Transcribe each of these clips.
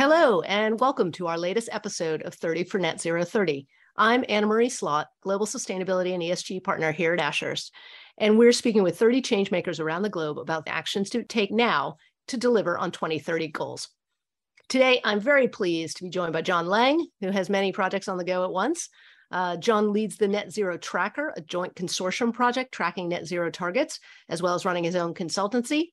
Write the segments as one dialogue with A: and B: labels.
A: Hello, and welcome to our latest episode of 30 for Net Zero 30. I'm Anna Marie Slot, Global Sustainability and ESG Partner here at Ashurst, and we're speaking with 30 changemakers around the globe about the actions to take now to deliver on 2030 goals. Today, I'm very pleased to be joined by John Lang, who has many projects on the go at once. Uh, John leads the Net Zero Tracker, a joint consortium project tracking net zero targets, as well as running his own consultancy.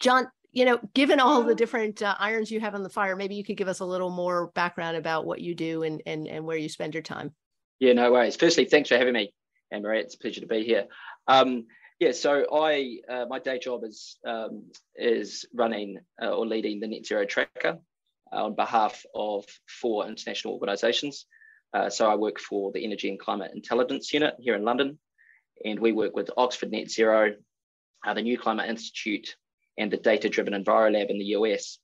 A: John, you know, given all the different uh, irons you have on the fire, maybe you could give us a little more background about what you do and and, and where you spend your time.
B: Yeah, no worries. Firstly, thanks for having me, Anne Marie. It's a pleasure to be here. Um, yeah, so I uh, my day job is um, is running uh, or leading the Net Zero Tracker uh, on behalf of four international organisations. Uh, so I work for the Energy and Climate Intelligence Unit here in London, and we work with Oxford Net Zero, uh, the New Climate Institute, and the data-driven EnviroLab in the US.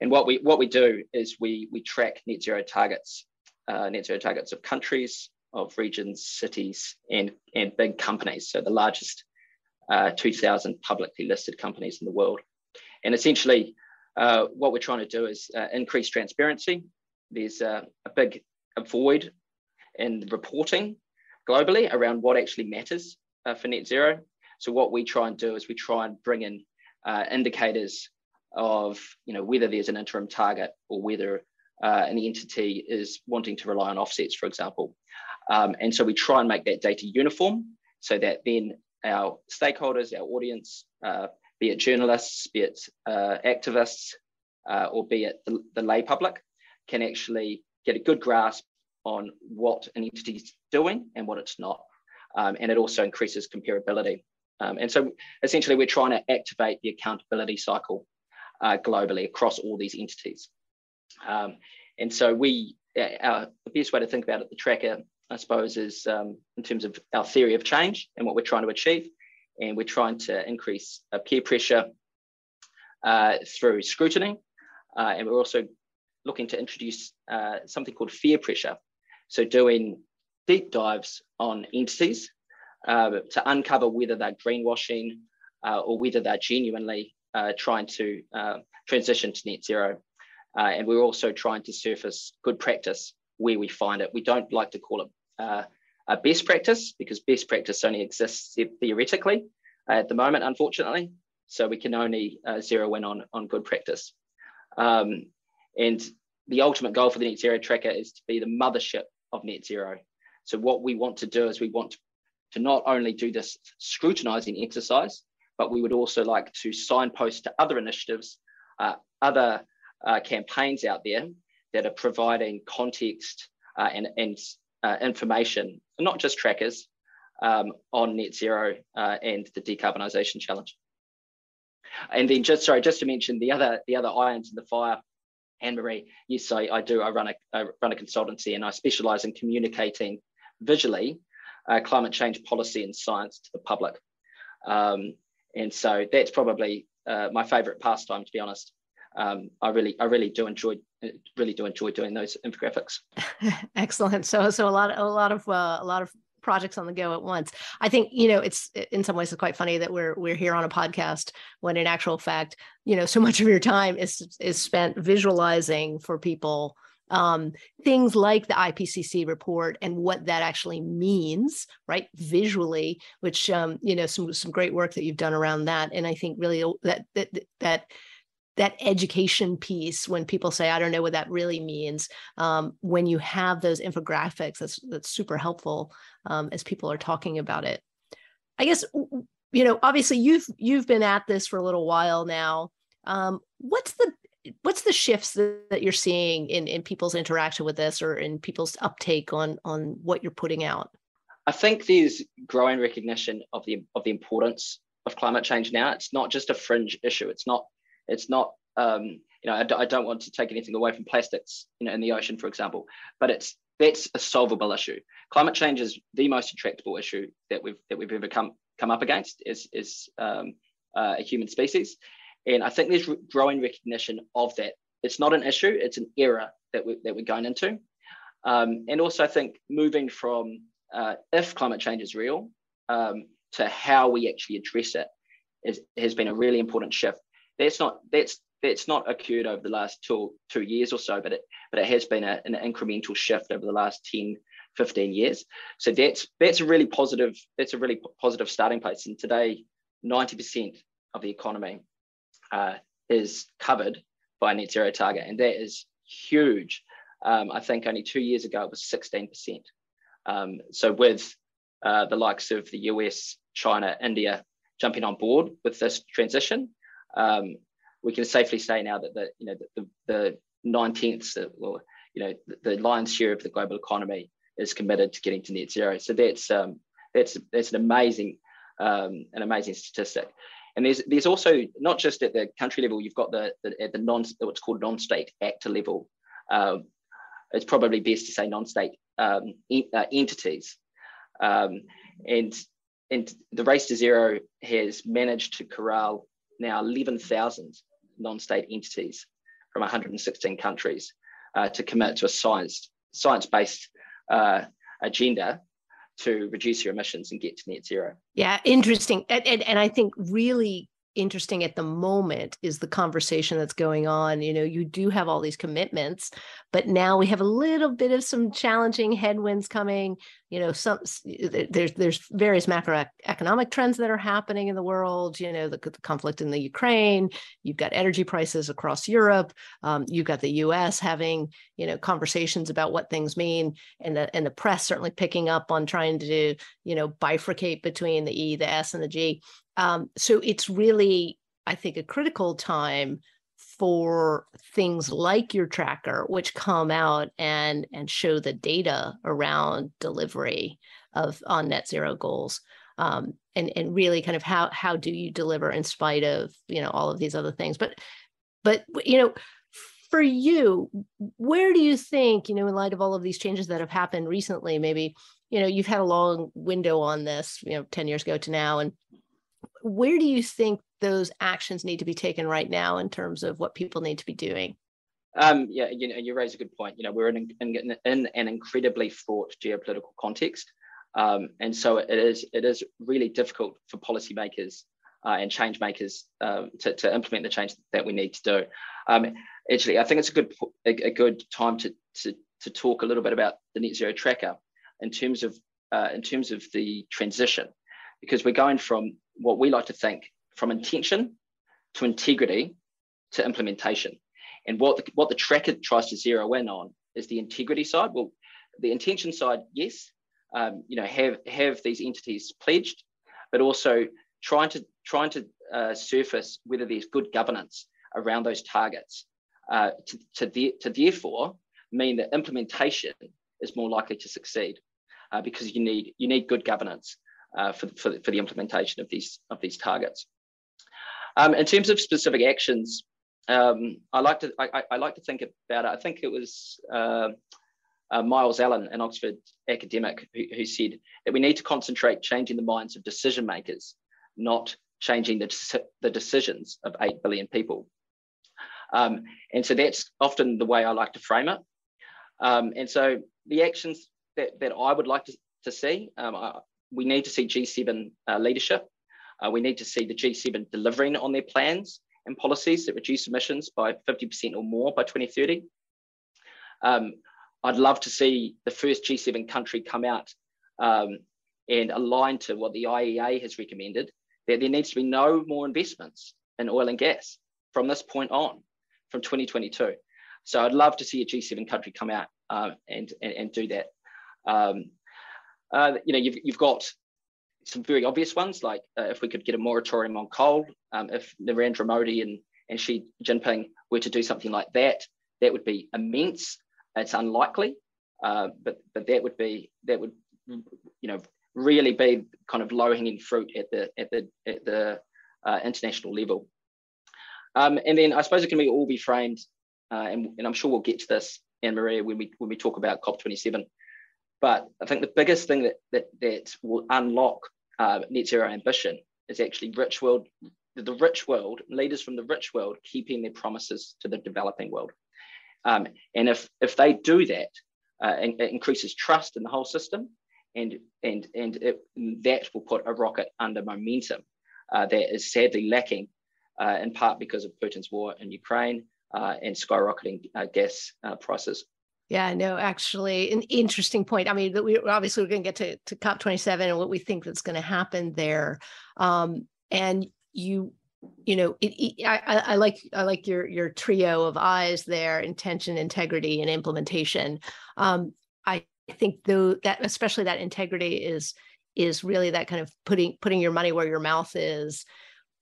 B: And what we what we do is we we track net zero targets, uh, net zero targets of countries, of regions, cities, and and big companies. So the largest uh, 2,000 publicly listed companies in the world. And essentially, uh, what we're trying to do is uh, increase transparency. There's a, a big void in reporting globally around what actually matters uh, for net zero. So what we try and do is we try and bring in uh, indicators of you know whether there's an interim target or whether uh, an entity is wanting to rely on offsets, for example. Um, and so we try and make that data uniform so that then our stakeholders, our audience, uh, be it journalists, be it uh, activists, uh, or be it the, the, lay public, can actually get a good grasp on what an entity is doing and what it's not. Um, and it also increases comparability. Um, and so essentially, we're trying to activate the accountability cycle uh, globally across all these entities. Um, and so we, uh, our, the best way to think about it, the tracker, I suppose, is um, in terms of our theory of change and what we're trying to achieve. And we're trying to increase uh, peer pressure uh, through scrutiny. Uh, and we're also looking to introduce uh, something called fear pressure. So doing deep dives on entities uh, to uncover whether they're greenwashing uh, or whether they're genuinely uh, trying to uh, transition to net zero. And we're also trying to surface good practice where we find it. We don't like to call it a best practice because best practice only exists theoretically at the moment, unfortunately. So we can only zero in on, on good practice. Um, and the ultimate goal for the net zero tracker is to be the mothership of net zero. So what we want to do is we want to to not only do this scrutinizing exercise, but we would also like to signpost to other initiatives, uh, other uh, campaigns out there that are providing context uh, and, and uh, information, not just trackers, um, on net zero uh, and the decarbonisation challenge. And then just sorry, just to mention the other the other irons in the fire, Anne Marie. Yes, I, I do. I run a I run a consultancy and I specialise in communicating visually uh, climate change policy and science to the public. Um, and so that's probably uh, my favorite pastime, to be honest. Um, I really, I really do enjoy, really do enjoy doing those infographics.
A: Excellent. So, so a lot, a lot of, uh, a lot of projects on the go at once. I think you know it's in some ways it's quite funny that we're we're here on a podcast when in actual fact you know so much of your time is is spent visualizing for people um, things like the IPCC report and what that actually means, right, visually, which um, you know some some great work that you've done around that, and I think really that that that that education piece when people say i don't know what that really means um, when you have those infographics that's that's super helpful um, as people are talking about it. I guess you know obviously you've you've been at this for a little while now. Um, what's the what's the shifts that you're seeing in in people's interaction with this or in people's uptake on on what you're putting out?
B: I think there's growing recognition of the of the importance of climate change now. It's not just a fringe issue. It's not it's not um, you know I d- I don't want to take anything away from plastics you know in the ocean for example but it's that's a solvable issue. Climate change is the most intractable issue that we've that we've ever come come up against is is um, uh, a human species and I think there's growing recognition of that. It's not an issue, it's an era that, we, that we're going into. Um, and also, I think moving from uh, if climate change is real um, to how we actually address it is, has been a really important shift. That's not that's that's not occurred over the last two two years or so, but it but it has been a, an incremental shift over the last 10, 15 years. So that's that's a really positive that's a really positive starting place. And today, 90% of the economy uh, is covered by net zero target, and that is huge. Um, I think only two years ago it was 16%. Um, so with uh, the likes of the US, China, India jumping on board with this transition, um, we can safely say now that the you know the, the, nine tenths or you know the, the, lion's share of the global economy is committed to getting to net zero. So that's um, that's that's an amazing um, an amazing statistic. And there's there's also not just at the country level, you've got the, the at the non what's called non-state actor level. Um, it's probably best to say non-state um, uh, entities. Um, and and the race to zero has managed to corral now 11,000 non-state entities from 116 countries uh, to commit to a science science-based uh, agenda to reduce your emissions and get to net zero.
A: Yeah, interesting. And, and, and I think really interesting at the moment is the conversation that's going on. You know you do have all these commitments but now we have a little bit of some challenging headwinds coming. You know some there's there's various macroeconomic trends that are happening in the world you know the, the conflict in the ukraine you've got energy prices across europe um, you've got the us having you know conversations about what things mean and the and the press certainly picking up on trying to you know bifurcate between the e the s and the g um, so it's really, I think, a critical time for things like your tracker, which come out and and show the data around delivery of on net zero goals. Um, and and really kind of how how do you deliver in spite of you know all of these other things but but you know for you where do you think you know in light of all of these changes that have happened recently maybe you know you've had a long window on this you know 10 years ago to now and where do you think those actions need to be taken right now in terms of what people need to be doing?
B: Um, yeah, you know, you raise a good point. You know, we're in, in, in an incredibly fraught geopolitical context, um, and so it is it is really difficult for policymakers uh, and change makers um, to, to implement the change that we need to do. Um, actually, I think it's a good a, a, good time to, to to talk a little bit about the net zero tracker in terms of uh, in terms of the transition, because we're going from what we like to think from intention to integrity to implementation. And what the, what the tracker tries to zero in on is the integrity side. Well, the intention side, yes, um, you know, have have these entities pledged, but also trying to trying to uh, surface whether there's good governance around those targets uh, to to, the, to therefore mean that implementation is more likely to succeed uh, because you need you need good governance uh, for, for, for, the implementation of these, of these targets. Um, in terms of specific actions, um, I like to I, I, like to think about it. I think it was uh, uh, Myles Allen, an Oxford academic, who, who, said that we need to concentrate changing the minds of decision makers, not changing the, the decisions of eight billion people. Um, and so that's often the way I like to frame it. Um, and so the actions that, that I would like to, to see, um, I, we need to see G7 uh, leadership. Uh, we need to see the G7 delivering on their plans and policies that reduce emissions by 50% or more by 2030. Um, I'd love to see the first G7 country come out um, and align to what the IEA has recommended, that there needs to be no more investments in oil and gas from this point on, from 2022. So I'd love to see a G7 country come out uh, and, and, and, do that. Um, uh, you know, you've, you've got some very obvious ones, like uh, if we could get a moratorium on coal, um, if Narendra Modi and, and Xi Jinping were to do something like that, that would be immense. It's unlikely, uh, but but that would be that would you know really be kind of low hanging fruit at the at the at the uh, international level. Um, and then I suppose it can be all be framed, uh, and, and I'm sure we'll get to this, Anne Maria, when we when we talk about COP27. But I think the biggest thing that that, that will unlock uh, net zero ambition is actually rich world, the rich world, leaders from the rich world keeping their promises to the developing world. Um, and if if they do that, uh, it increases trust in the whole system, and and and it, that will put a rocket under momentum uh, that is sadly lacking uh, in part because of Putin's war in Ukraine uh, and skyrocketing uh, gas uh, prices.
A: Yeah, no, actually, an interesting point. I mean, we obviously we're going to get to, to COP27 and what we think that's going to happen there. Um, and you, you know, it, it, I, I like I like your your trio of I's there: intention, integrity, and implementation. Um, I think though that especially that integrity is is really that kind of putting putting your money where your mouth is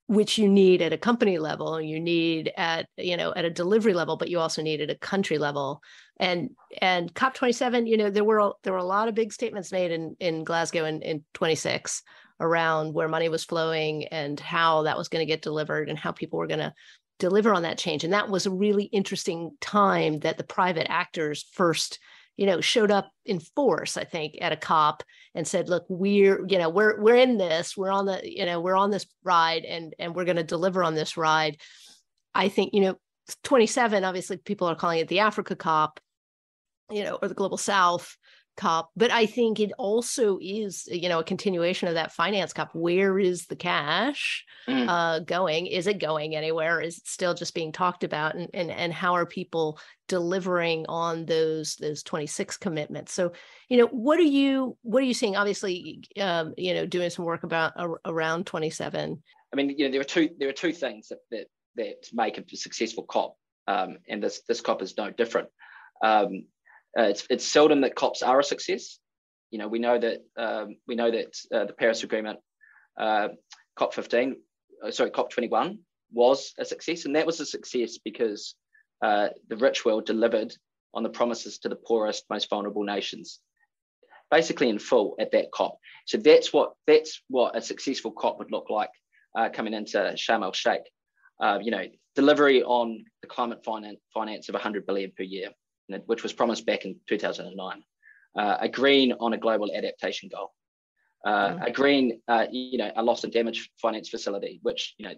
A: which you need at a company level you need at you know at a delivery level but you also need at a country level. And and cop 27 you know there were there were a lot of big statements made in in glasgow in, in 26 around where money was flowing and how that was going to get delivered and how people were going to deliver on that change. And that was a really interesting time that the private actors first you know showed up in force i think at a cop and said look we're you know we're we're in this we're on the you know we're on this ride and and we're going to deliver on this ride. I think you know 27 obviously people are calling it the africa cop you know or the global south cop but i think it also is you know a continuation of that finance cop. Where is the cash mm. uh, going? Is it going anywhere? Is it still just being talked about? And, and and how are people delivering on those those 26 commitments? So you know what are you what are you seeing? Obviously um, you know doing some work about uh, around 27
B: i mean you know there are two there are two things that that, that make a successful cop um, and this this cop is no different. Um, uh, it's, it's seldom that COPs are a success. You know, we know that um, we know that uh, the Paris Agreement, uh, COP 15, uh, sorry, COP 21 was a success, and that was a success because uh, the rich world delivered on the promises to the poorest, most vulnerable nations, basically in full at that COP. So that's what that's what a successful COP would look like uh, coming into Sharm el Sheikh. you know, delivery on the climate finance, finance of 100 billion per year which was promised back in 2009, uh, agreeing on a global adaptation goal, uh, mm. agreeing, uh, you know, a loss and damage finance facility, which, you know,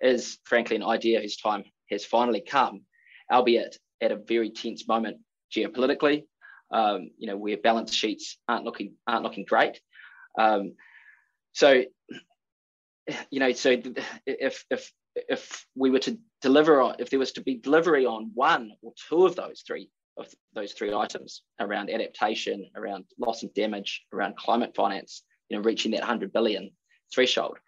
B: is frankly an idea whose time has finally come, albeit at a very tense moment geopolitically, um, you know, where balance sheets aren't looking aren't looking great. Um, so, you know, so if if if we were to deliver on, if there was to be delivery on one or two of those three of those three items around adaptation, around loss and damage, around climate finance, you know, reaching that 100 billion threshold.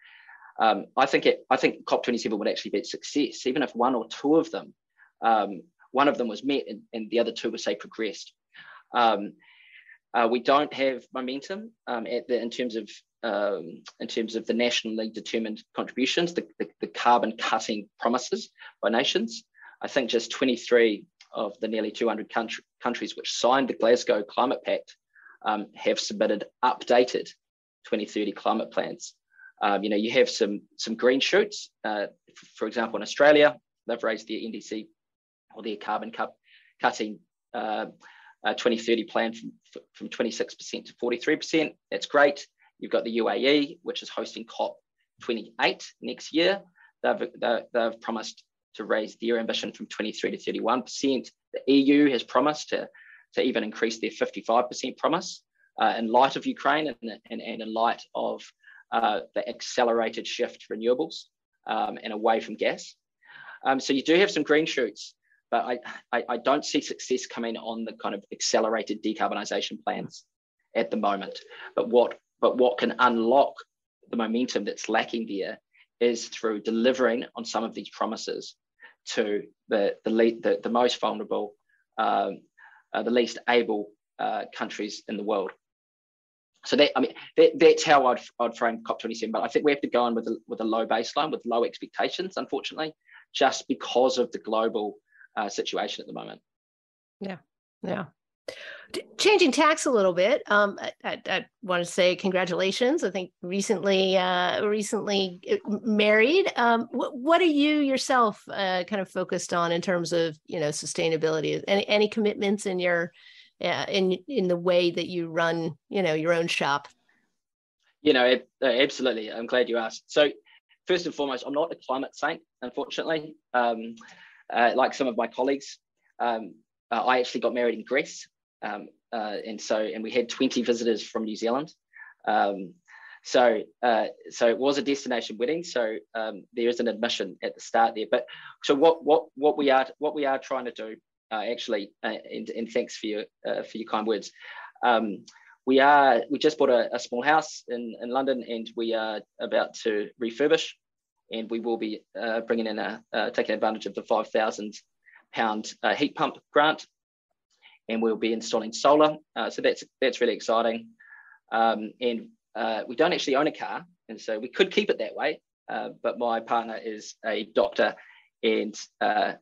B: Um, I think it, I think COP27 would actually be a success, even if one or two of them, um, one of them was met and, and, the other two were say progressed. Um, uh, we don't have momentum um, at the, in terms of um, in terms of the nationally determined contributions, the, the, the carbon cutting promises by nations. I think just 23 of the nearly 200 country, countries which signed the Glasgow Climate Pact um, have submitted updated 2030 climate plans. Um, you know, you have some some green shoots. Uh, for example, in Australia, they've raised their NDC or their carbon cup cutting uh, uh, 2030 plan from, from 26% to 43%. That's great. You've got the UAE, which is hosting COP28 next year. They've, they've promised to raise their ambition from 23 to 31%. The EU has promised to, to even increase their 55% promise uh, in light of Ukraine and, and, and in light of uh, the accelerated shift to renewables um, and away from gas. Um, so you do have some green shoots, but I, I, I, don't see success coming on the kind of accelerated decarbonisation plans at the moment. But what, but what can unlock the momentum that's lacking there is through delivering on some of these promises to the the, lead, the, the most vulnerable, um, uh, the least able uh, countries in the world. So that I mean that, that's how I'd, I'd frame COP27. But I think we have to go on with a, with a low baseline, with low expectations, unfortunately, just because of the global uh, situation at the moment.
A: Yeah, yeah. Changing tax a little bit, um, I, I, want to say congratulations. I think recently, uh, recently uh, married. Um, what, what are you yourself uh, kind of focused on in terms of you know sustainability? Any any commitments in your uh, in in the way that you run you know your own shop?
B: You know, uh, absolutely. I'm glad you asked. So, first and foremost, I'm not a climate saint, unfortunately. Um, uh, like some of my colleagues, um, I actually got married in Greece um, uh, and so, and we had 20 visitors from New Zealand. Um, so uh, so it was a destination wedding. So um, there is an admission at the start there. But so what what what we are what we are trying to do uh, actually, uh, and, and thanks for your uh, for your kind words. Um, we are we just bought a, a, small house in, in London, and we are about to refurbish, and we will be uh, bringing in a taking advantage of the five thousand pound heat pump grant, and we'll be installing solar. so that's that's really exciting. Um, and uh, we don't actually own a car, and so we could keep it that way. Uh, but my partner is a doctor and uh,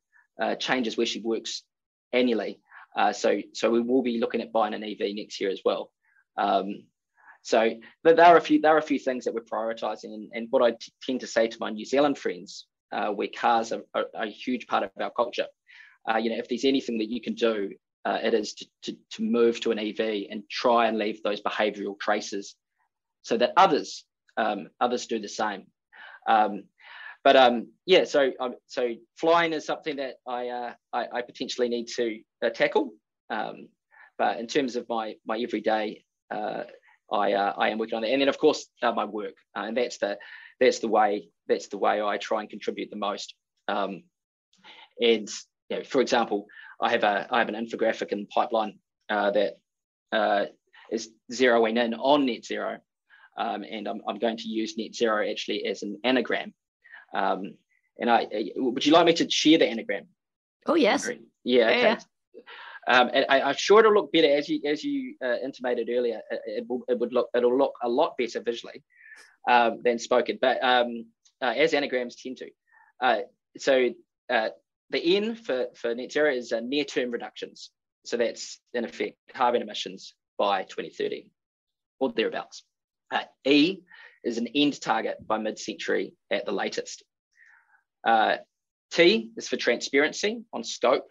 B: uh changes where she works annually. Uh, so, so we will be looking at buying an EV next year as well. Um, so there are a few there are a few things that we're prioritising, and, and, what I t- tend to say to my New Zealand friends, uh, where cars are, are, are, a huge part of our culture. you know, if there's anything that you can do, it is to, to, to move to an EV and try and leave those behavioural traces so that others um, others do the same. Um, but um, yeah, so um, so flying is something that I uh, I, I, potentially need to uh, tackle. Um, but in terms of my my everyday, uh, I uh, I am working on that, and then of course uh, my work, uh, and that's the that's the way that's the way I try and contribute the most. Um, and you know, for example, I have a I have an infographic in pipeline that is zeroing in on net zero um, and I'm, I'm, going to use net zero actually as an anagram. Um, and I, would you like me to share the anagram?
A: Oh yes.
B: Yeah. Okay. Yeah. Um, and I, am sure it'll look better as you as you uh, intimated earlier. It, it, will, it, would look it'll look a lot better visually um, than spoken, but um, uh, as anagrams tend to. Uh, so uh, the N for for net zero is uh, near term reductions. So that's in effect carbon emissions by 2030 or thereabouts. Uh, e is an end target by mid-century at the latest. Uh, T is for transparency on scope,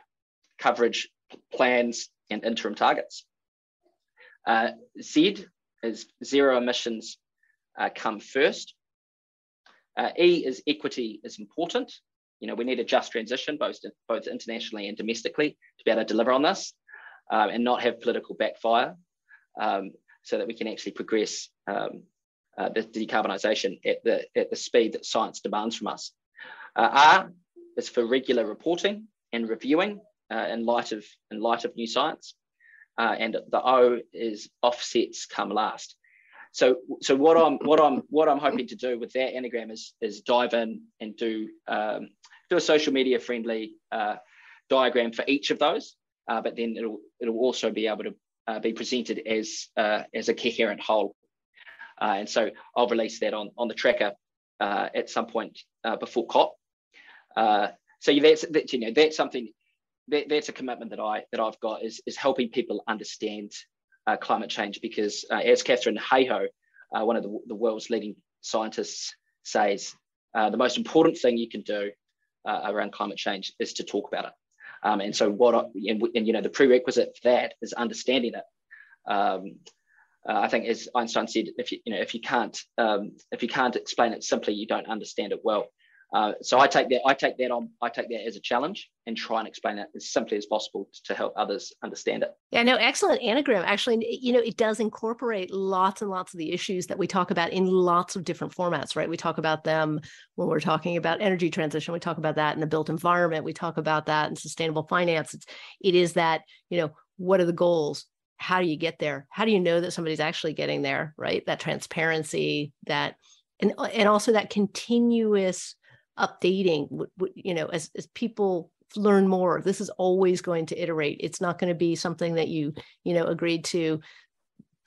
B: coverage, plans, and interim targets. Uh, Z is zero emissions uh, come first. Uh, e is equity is important. You know, we need a just transition, both, both internationally and domestically, to be able to deliver on this um, and not have political backfire. Um, so that we can actually progress um, uh, the decarbonisation at the, at the speed that science demands from us. Uh, R is for regular reporting and reviewing uh, in, light of, in light of new science. Uh, and the O is offsets come last. So, so what I'm what I'm what I'm hoping to do with that anagram is is dive in and do um, do a social media friendly uh, diagram for each of those, uh, but then it'll it'll also be able to uh, be presented as uh, as a coherent whole. Uh, and so I'll release that on on the tracker uh, at some point before COP. So that's that, you know that's something that, that's a commitment that I that I've got is is helping people understand climate change because as Katharine Hayhoe, one of the, the world's leading scientists, says, the most important thing you can do around climate change is to talk about it. Um, and so what, I, and, and, you know, the prerequisite for that is understanding it. Um, uh, I think, as Einstein said, if you, you know, if you can't, um, if you can't explain it simply, you don't understand it well. Uh, so I take that I take that on I take that as a challenge and try and explain it as simply as possible to help others understand it.
A: Yeah, no, excellent anagram. Actually, you know, it does incorporate lots and lots of the issues that we talk about in lots of different formats, right? We talk about them when we're talking about energy transition. We talk about that in the built environment. We talk about that in sustainable finance. It's it is that you know what are the goals? How do you get there? How do you know that somebody's actually getting there? Right? That transparency, that and and also that continuous updating you know as, as people learn more this is always going to iterate. It's not going to be something that you you know agreed to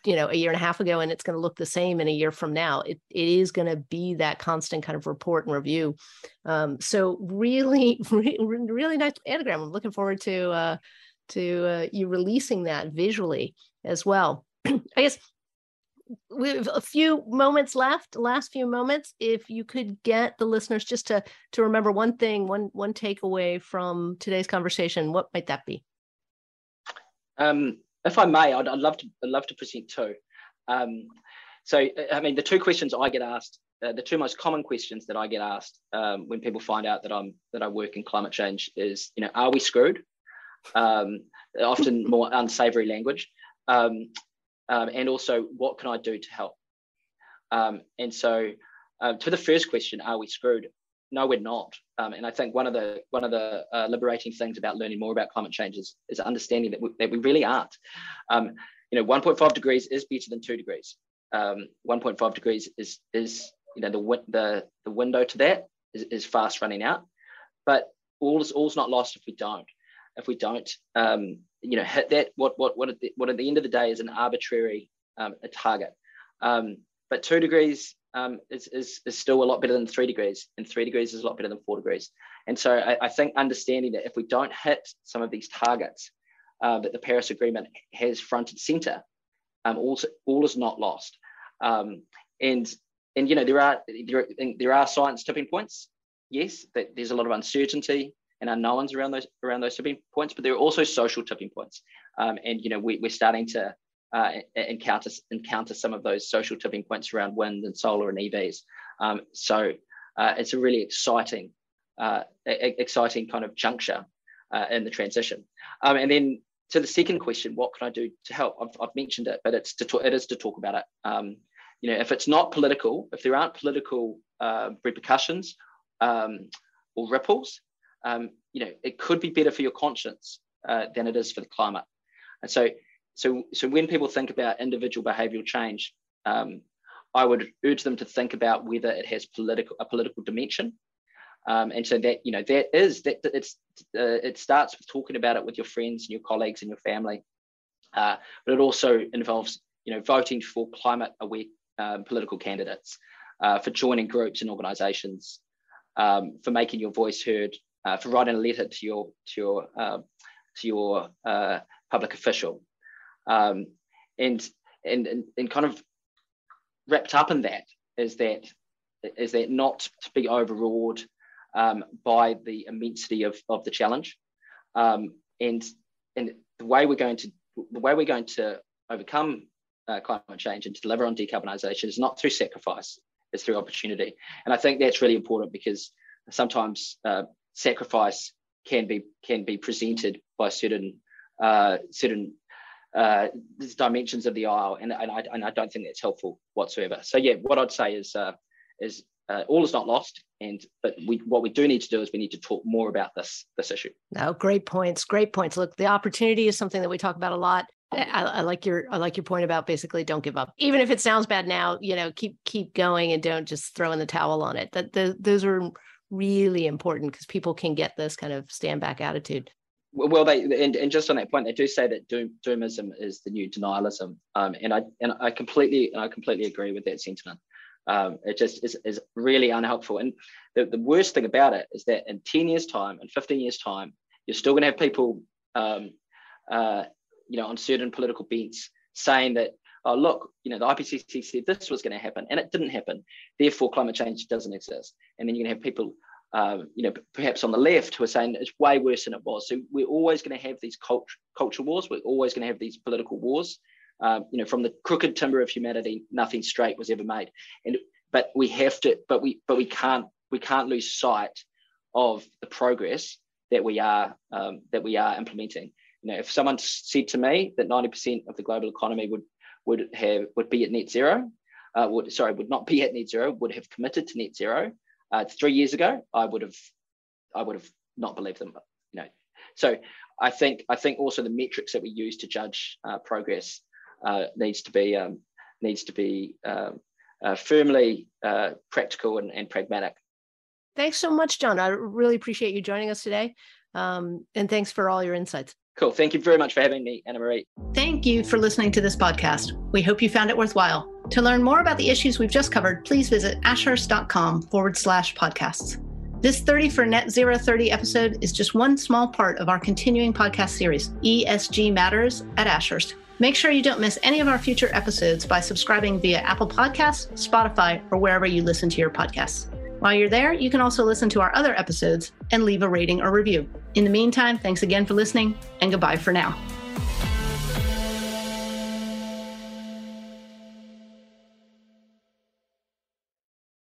A: you know a year and a half ago and it's going to look the same in a year from now. It, it is going to be that constant kind of report and review. Um, so really, really really nice anagram. I'm looking forward to uh, to uh, you releasing that visually as well. I guess we have a few moments left last few moments if you could get the listeners just to to remember one thing one one takeaway from today's conversation what might that be?
B: Um, if i may I'd, I'd, love to I'd love to present two. Um, so i mean the two questions i get asked uh, the two most common questions that i get asked um, when people find out that i'm that i work in climate change is you know are we screwed? Um, often more unsavory language. Um, um, and also what can I do to help? Um, and so, uh, to the first question, are we screwed? No, we're not. Um, and I think one of the one of the uh, liberating things about learning more about climate change is, is understanding that we, that we really aren't. Um, you know, 1.5 degrees is better than two degrees. Um, 1.5 degrees is is you know the the the window to that is, is fast running out, but all is all's not lost if we don't. If we don't, um, you know, hit that what what what at the, what at the end of the day is an arbitrary um, a target. Um, but two degrees um, is, is, is still a lot better than three degrees, and three degrees is a lot better than four degrees. And so I, I think understanding that if we don't hit some of these targets uh, that the Paris Agreement has front and center, um, all, all is not lost. And and you know there are there, there are science tipping points. Yes, that there's a lot of uncertainty and unknowns around those around those tipping points, but there are also social tipping points. Um, and you know we, we're starting to uh, encounter encounter some of those social tipping points around wind and solar and EVs. Um, so uh, it's a really exciting, uh, exciting kind of juncture uh, in the transition. Um, and then to the second question, what can I do to help? I've, I've mentioned it, but it's to talk, it is to talk about it. Um, you know, if it's not political, if there aren't political uh, repercussions um, or ripples, um, you know, it could be better for your conscience uh, than it is for the climate. And so so, so when people think about individual behavioural change, um, I would urge them to think about whether it has political a political dimension. Um, and so that you know that is that it's uh, it starts with talking about it with your friends and your colleagues and your family, uh, but it also involves you know voting for climate aware um, political candidates, uh, for joining groups and organisations, um, for making your voice heard, uh, for writing a letter to your to your uh, to your uh, public official. Um, and, and, and and kind of wrapped up in that is that is that not to be overawed um, by the immensity of, of the challenge. Um, and and the way we're going to the way we're going to overcome uh, climate change and deliver on decarbonisation is not through sacrifice it's through opportunity. And i think that's really important because sometimes uh, sacrifice can be can be presented by certain uh, certain uh, dimensions of the aisle, and, and, I, and I don't think that's helpful whatsoever. So yeah, what I'd say is uh, is uh, all is not lost, and but we what we do need to do is we need to talk more about this this issue.
A: No, great points, great points. Look, the opportunity is something that we talk about a lot. I, I, like your I like your point about basically don't give up, even if it sounds bad now. You know, keep keep going and don't just throw in the towel on it. That the, those are really important because people can get this kind of stand back attitude.
B: Well, they and, and just on that point, they do say that doom, doomism is the new denialism, um, and I and I completely and I completely agree with that sentiment. Um, it just is, is really unhelpful. And the, the worst thing about it is that in 10 years' time, in 15 years' time, you're still going to have people, um, uh, you know, on certain political bents saying that, oh, look, you know, the IPCC said this was going to happen and it didn't happen. Therefore, climate change doesn't exist. And then you're going to have people um, you know, perhaps on the left who are saying it's way worse than it was. So we're always going to have these cult- cultural wars. We're always going to have these political wars. Um, you know, from the crooked timber of humanity, nothing straight was ever made. And but we have to, but we, but we can't, we can't lose sight of the progress that we are um, that we are implementing. You know, if someone said to me that 90% of the global economy would would have would be at net zero, uh, would sorry would not be at net zero, would have committed to net zero, uh, three years ago, I would have, I would have not believed them. You know, so I think I think also the metrics that we use to judge uh, progress uh, needs to be um, needs to be um, uh, firmly uh, practical and, and, pragmatic.
A: Thanks so much, John. I really appreciate you joining us today, um, and thanks for all your insights.
B: Cool. Thank you very much for having me, Anna Marie.
A: Thank you for listening to this podcast. We hope you found it worthwhile. To learn more about the issues we've just covered, please visit ashurst.com forward slash podcasts. This 30 for Net Zero 30 episode is just one small part of our continuing podcast series, ESG Matters at Ashurst. Make sure you don't miss any of our future episodes by subscribing via Apple Podcasts, Spotify, or wherever you listen to your podcasts. While you're there, you can also listen to our other episodes and leave a rating or review. In the meantime, thanks again for listening, and goodbye for now.